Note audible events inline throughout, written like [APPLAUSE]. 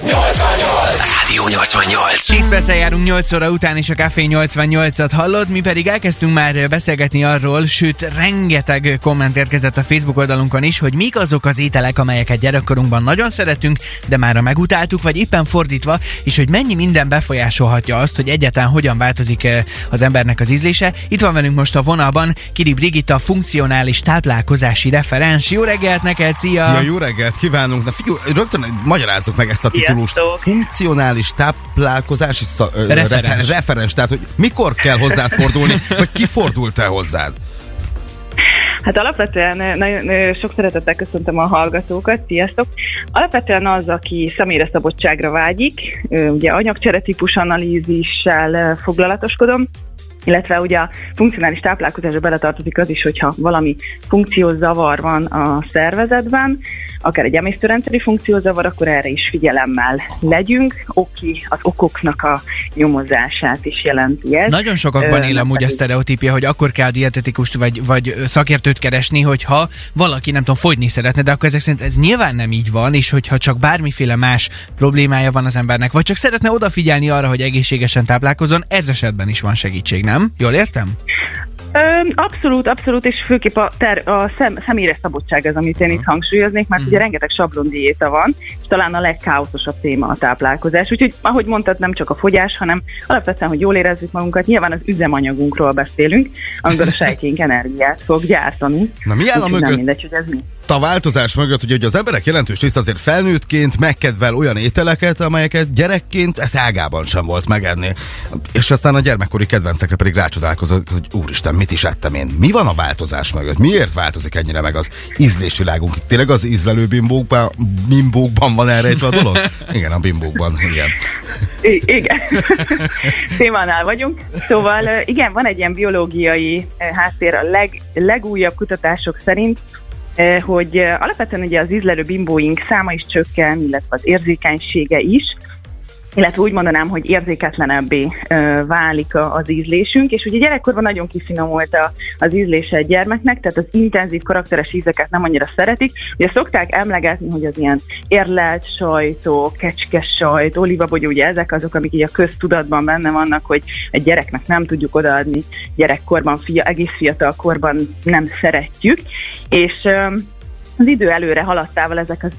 88! Rádió 88. 10 perccel járunk 8 óra után, és a Café 88-at hallod. Mi pedig elkezdtünk már beszélgetni arról, sőt, rengeteg komment érkezett a Facebook oldalunkon is, hogy mik azok az ételek, amelyeket gyerekkorunkban nagyon szeretünk, de már megutáltuk, vagy éppen fordítva, és hogy mennyi minden befolyásolhatja azt, hogy egyáltalán hogyan változik eh, az embernek az ízlése. Itt van velünk most a vonalban Kiri Brigitta, funkcionális táplálkozási referens. Jó reggelt neked, szia! Szia, jó reggelt kívánunk! Na figyelj, rögtön magyarázzuk meg ezt a titulust. Sziasztok! Funkcionális táplálkozási szak, Referens. referens. referens. Tehát, hogy mikor kell hozzád fordulni, vagy ki fordult te hozzád? Hát alapvetően nagyon sok szeretettel köszöntöm a hallgatókat, sziasztok! Alapvetően az, aki személyre szabadságra vágyik, ugye anyagcsere típus analízissel foglalatoskodom, illetve ugye a funkcionális táplálkozásba beletartozik az is, hogyha valami funkciózavar van a szervezetben, akár egy emésztőrendszeri funkciózavar, akkor erre is figyelemmel legyünk. Oki, az okoknak a nyomozását is jelenti ez. Nagyon sokakban Ö, él nem amúgy a sztereotípia, hogy akkor kell dietetikust vagy, vagy szakértőt keresni, hogyha valaki nem tudom, fogyni szeretne, de akkor ezek szerint ez nyilván nem így van, és hogyha csak bármiféle más problémája van az embernek, vagy csak szeretne odafigyelni arra, hogy egészségesen táplálkozon, ez esetben is van segítség, nem? Jól értem? Abszolút, abszolút, és főképp a, ter, a szem, személyre szabadság az, amit én itt hangsúlyoznék, mert ugye rengeteg sablondiéta van, és talán a legkáoszosabb téma a táplálkozás. Úgyhogy, ahogy mondtad, nem csak a fogyás, hanem alapvetően, hogy jól érezzük magunkat, nyilván az üzemanyagunkról beszélünk, amiből a [LAUGHS] sejkénk energiát fog gyártani. Na, mi áll a Úgyhogy nem mögött? mindegy, hogy ez mi. A változás mögött, ugye, hogy az emberek jelentős része azért felnőttként megkedvel olyan ételeket, amelyeket gyerekként ez ágában sem volt megenni. És aztán a gyermekkori kedvencekre pedig rácsodálkozott, hogy úristen, mit is ettem én. Mi van a változás mögött? Miért változik ennyire meg az ízlésvilágunk? Tényleg az ízlelő bimbókban, bimbókban van elrejtve a dolog? Igen, a bimbókban, igen. I- igen. Témánál vagyunk. Szóval igen, van egy ilyen biológiai háttér a leg, legújabb kutatások szerint, hogy ö, alapvetően ugye az ízlelő bimbóink száma is csökken, illetve az érzékenysége is, illetve úgy mondanám, hogy érzéketlenebbé válik az ízlésünk, és ugye gyerekkorban nagyon kifinomult a, az ízlése egy gyermeknek, tehát az intenzív karakteres ízeket nem annyira szeretik. Ugye szokták emlegetni, hogy az ilyen érlelt sajtó, kecskes sajt, olivabogyó, ugye ezek azok, amik így a köztudatban benne vannak, hogy egy gyereknek nem tudjuk odaadni, gyerekkorban, fia, egész fiatal korban nem szeretjük, és az idő előre haladtával ezek az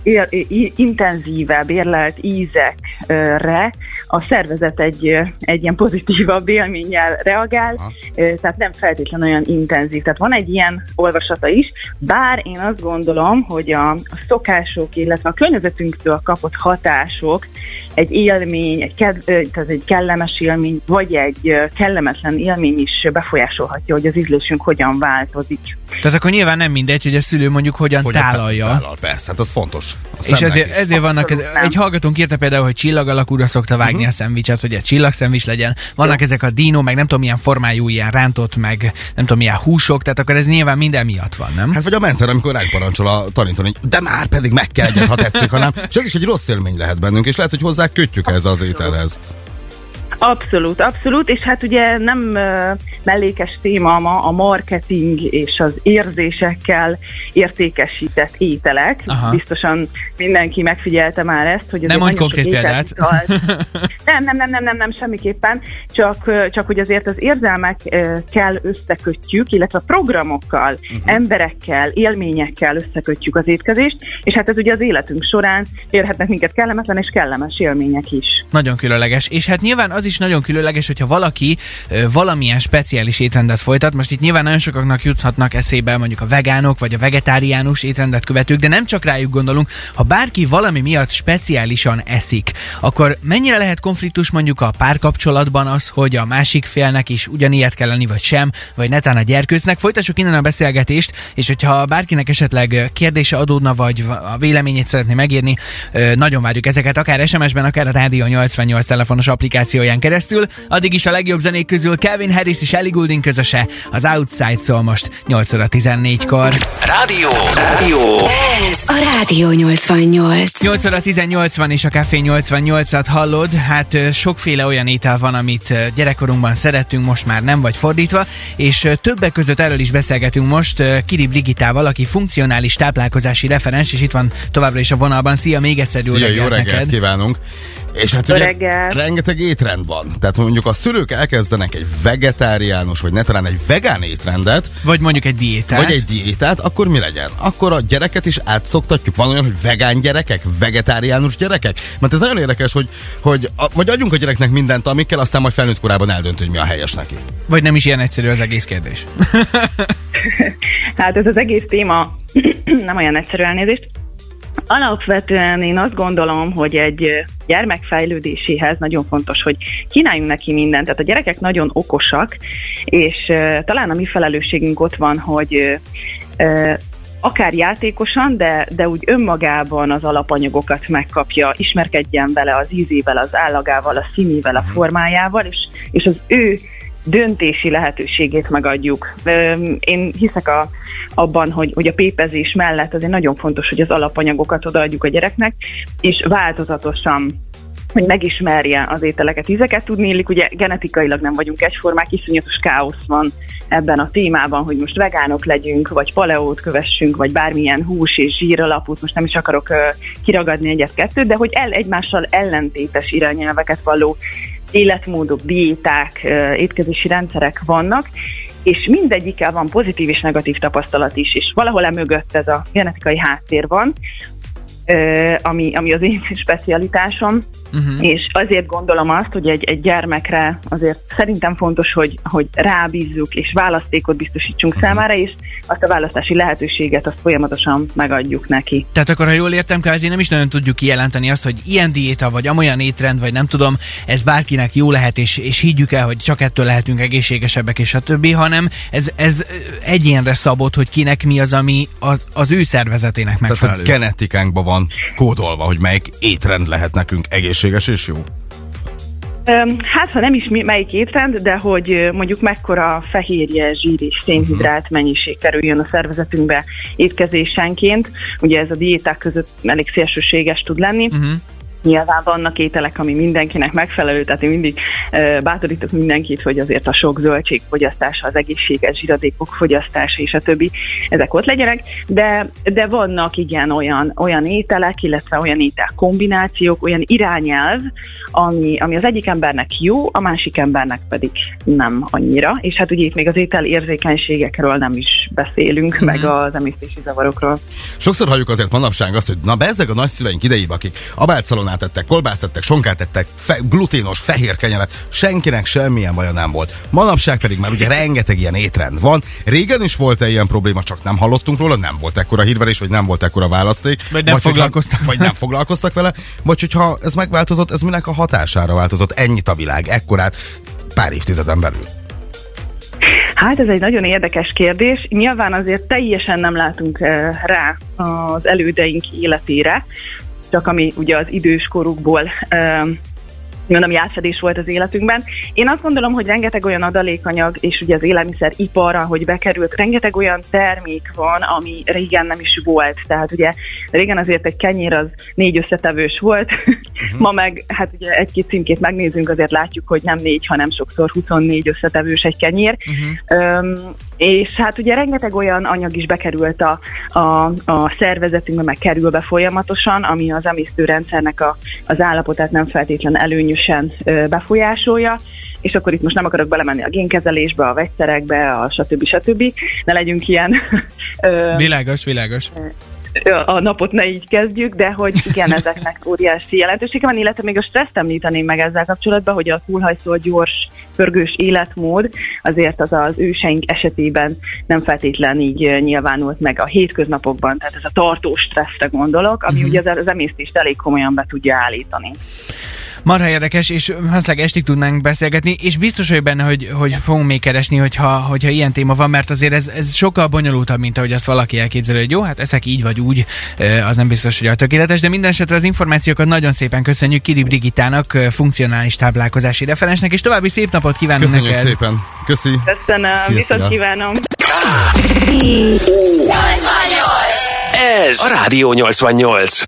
intenzívebb, érlelt ízekre a szervezet egy, egy ilyen pozitívabb élménnyel reagál, Aha. tehát nem feltétlenül olyan intenzív. Tehát van egy ilyen olvasata is, bár én azt gondolom, hogy a, a szokások, illetve a környezetünktől kapott hatások egy élmény, egy, ked, tehát egy kellemes élmény, vagy egy kellemetlen élmény is befolyásolhatja, hogy az ízlésünk hogyan változik. Tehát akkor nyilván nem mindegy, hogy a szülő mondjuk hogyan Hogy tálalja. Tállal, persze, hát az fontos. A És ezért, ezért vannak, ez, egy hallgatónk írta például, hogy csillag alakúra szokta vágni. A szendvicset, hogy egy csillagszendvics legyen. Vannak ezek a dino, meg nem tudom milyen formájú, ilyen rántott, meg nem tudom milyen húsok, tehát akkor ez nyilván minden miatt van, nem? Hát vagy a menszer, amikor ránk parancsol a tanítani, de már pedig meg kell egyet, ha tetszik, hanem. És ez is egy rossz élmény lehet bennünk, és lehet, hogy hozzá kötjük ez az ételhez. Abszolút, abszolút, és hát ugye nem ö, mellékes téma ma a marketing és az érzésekkel értékesített ételek. Aha. Biztosan mindenki megfigyelte már ezt, hogy Nem mondj konkrét példát. [LAUGHS] Nem, nem, nem, nem, nem, nem, semmiképpen, csak, csak hogy azért az érzelmekkel összekötjük, illetve programokkal, uh-huh. emberekkel, élményekkel összekötjük az étkezést, és hát ez ugye az életünk során érhetnek minket kellemetlen és kellemes élmények is. Nagyon különleges. És hát nyilván az is nagyon különleges, hogyha valaki valamilyen speciális étrendet folytat. Most itt nyilván nagyon sokaknak juthatnak eszébe mondjuk a vegánok vagy a vegetáriánus étrendet követők, de nem csak rájuk gondolunk. Ha bárki valami miatt speciálisan eszik, akkor mennyire lehet konfliktus mondjuk a párkapcsolatban az, hogy a másik félnek is ugyanilyet kell lenni, vagy sem, vagy netán a gyerkőcnek. Folytassuk innen a beszélgetést, és hogyha bárkinek esetleg kérdése adódna, vagy a véleményét szeretné megírni, nagyon várjuk ezeket, akár SMS-ben, akár a Rádió 88 telefonos applikációján applikációján keresztül. Addig is a legjobb zenék közül Kevin Harris és Ellie Goulding közöse, az Outside szól most 8 óra 14-kor. Rádió! Rádió! Ez a Rádió 88. 8 óra 18 van és a Café 88-at hallod. Hát sokféle olyan étel van, amit gyerekkorunkban szerettünk, most már nem vagy fordítva, és többek között erről is beszélgetünk most Kiri Brigitával, aki funkcionális táplálkozási referens, és itt van továbbra is a vonalban. Szia, még egyszer jó Szia, reggelt jó reggelt neked. kívánunk! És hát Jó ugye reggelt. rengeteg étrend van. Tehát mondjuk a szülők elkezdenek egy vegetáriánus, vagy ne talán egy vegán étrendet, Vagy mondjuk egy diétát. vagy egy diétát, akkor mi legyen? Akkor a gyereket is átszoktatjuk. Van olyan, hogy vegán gyerekek, vegetáriánus gyerekek? Mert ez nagyon érdekes, hogy, hogy a, vagy adjunk a gyereknek mindent, amikkel aztán majd felnőtt korában eldönt, hogy mi a helyes neki. Vagy nem is ilyen egyszerű az egész kérdés. [LAUGHS] Hát ez az egész téma [CLEARS THROAT] nem olyan egyszerű elnézést. Alapvetően én azt gondolom, hogy egy ö, gyermek fejlődéséhez nagyon fontos, hogy kínáljunk neki mindent. Tehát a gyerekek nagyon okosak, és talán a mi felelősségünk ott van, hogy akár játékosan, de, de úgy önmagában az alapanyagokat megkapja, ismerkedjen vele az ízével, az állagával, a színével, a formájával, és, és az ő döntési lehetőségét megadjuk. Én hiszek a, abban, hogy, hogy a pépezés mellett azért nagyon fontos, hogy az alapanyagokat odaadjuk a gyereknek, és változatosan hogy megismerje az ételeket, ízeket tudni illik, ugye genetikailag nem vagyunk egyformák, iszonyatos káosz van ebben a témában, hogy most vegánok legyünk, vagy paleót kövessünk, vagy bármilyen hús és zsír alapút, most nem is akarok ö, kiragadni egyet-kettőt, de hogy el, egymással ellentétes irányelveket való életmódok, diéták, étkezési rendszerek vannak, és mindegyikkel van pozitív és negatív tapasztalat is, és valahol emögött ez a genetikai háttér van, ami, ami az én [LAUGHS] specialitásom, uh-huh. és azért gondolom azt, hogy egy, egy gyermekre azért szerintem fontos, hogy, hogy rábízzuk és választékot biztosítsunk uh-huh. számára, és azt a választási lehetőséget azt folyamatosan megadjuk neki. Tehát akkor, ha jól értem, kvázi nem is nagyon tudjuk kijelenteni azt, hogy ilyen diéta, vagy amolyan étrend, vagy nem tudom, ez bárkinek jó lehet, és, és higgyük el, hogy csak ettől lehetünk egészségesebbek, és a többi, hanem ez, ez egyénre szabott, hogy kinek mi az, ami az, az ő szervezetének Tehát megfelelő. a genetikánkban van kódolva, hogy melyik étrend lehet nekünk egészséges és jó. Hát, ha nem is mi- melyik étrend, de hogy mondjuk mekkora fehérje, zsír és szénhidrát mennyiség kerüljön a szervezetünkbe étkezésenként. Ugye ez a diéták között elég szélsőséges tud lenni. Uh-huh. Nyilván vannak ételek, ami mindenkinek megfelelő, tehát én mindig uh, bátorítok mindenkit, hogy azért a sok zöldség fogyasztása, az egészséges zsiradékok fogyasztása és a többi, ezek ott legyenek, de, de vannak igen olyan, olyan ételek, illetve olyan étel kombinációk, olyan irányelv, ami, ami az egyik embernek jó, a másik embernek pedig nem annyira, és hát ugye itt még az étel érzékenységekről nem is beszélünk, uh-huh. meg az emésztési zavarokról. Sokszor halljuk azért manapság azt, hogy na bezzeg a nagyszüleink idejében, akik abáltszalonát tettek, kolbászt tettek, sonkát tettek, fe, gluténos, fehér kenyeret, senkinek semmilyen baja nem volt. Manapság pedig már ugye rengeteg ilyen étrend van. Régen is volt-e ilyen probléma, csak nem hallottunk róla, nem volt ekkora hírverés, vagy nem volt ekkora választék. Vagy nem hogyha- foglalkoztak Vagy nem foglalkoztak vele. Vagy hogyha ez megváltozott, ez minek a hatására változott ennyit a világ, ekkorát pár évtizeden belül. Hát ez egy nagyon érdekes kérdés. Nyilván azért teljesen nem látunk eh, rá az elődeink életére, csak ami ugye az időskorukból mondom, átfedés volt az életünkben. Én azt gondolom, hogy rengeteg olyan adalékanyag, és ugye az élelmiszer hogy bekerült, rengeteg olyan termék van, ami régen nem is volt. Tehát ugye régen azért egy kenyér az négy összetevős volt, uh-huh. ma meg hát ugye egy-két címkét megnézünk, azért látjuk, hogy nem négy, hanem sokszor 24 összetevős egy kenyér. Uh-huh. Um, és hát ugye rengeteg olyan anyag is bekerült a, a, a szervezetünkbe, meg kerül be folyamatosan, ami az emésztőrendszernek a, az állapotát nem feltétlen előnyösen ö, befolyásolja, és akkor itt most nem akarok belemenni a génkezelésbe, a vegyszerekbe, a stb. stb. Ne legyünk ilyen Világos, világos. a napot ne így kezdjük, de hogy igen, ezeknek óriási jelentősége van, illetve még a stresszt említeném meg ezzel kapcsolatban, hogy a túlhajszó gyors, pörgős életmód azért az az őseink esetében nem feltétlen így nyilvánult meg a hétköznapokban, tehát ez a tartós stresszre gondolok, ami uh-huh. ugye az, az emésztést elég komolyan be tudja állítani. Marha érdekes, és valószínűleg estig tudnánk beszélgetni, és biztos vagyok benne, hogy, hogy fogunk még keresni, hogyha, hogyha ilyen téma van, mert azért ez, ez sokkal bonyolultabb, mint ahogy azt valaki elképzelő, hogy jó, hát ezek így vagy úgy, az nem biztos, hogy a tökéletes, de minden esetre az információkat nagyon szépen köszönjük Kiri Brigitának, funkcionális táplálkozási referensnek, és további szép napot kívánunk Köszönjük neked. szépen. Köszi. Köszönöm, Szia, viszont szia. kívánom. Ez a Rádió 88.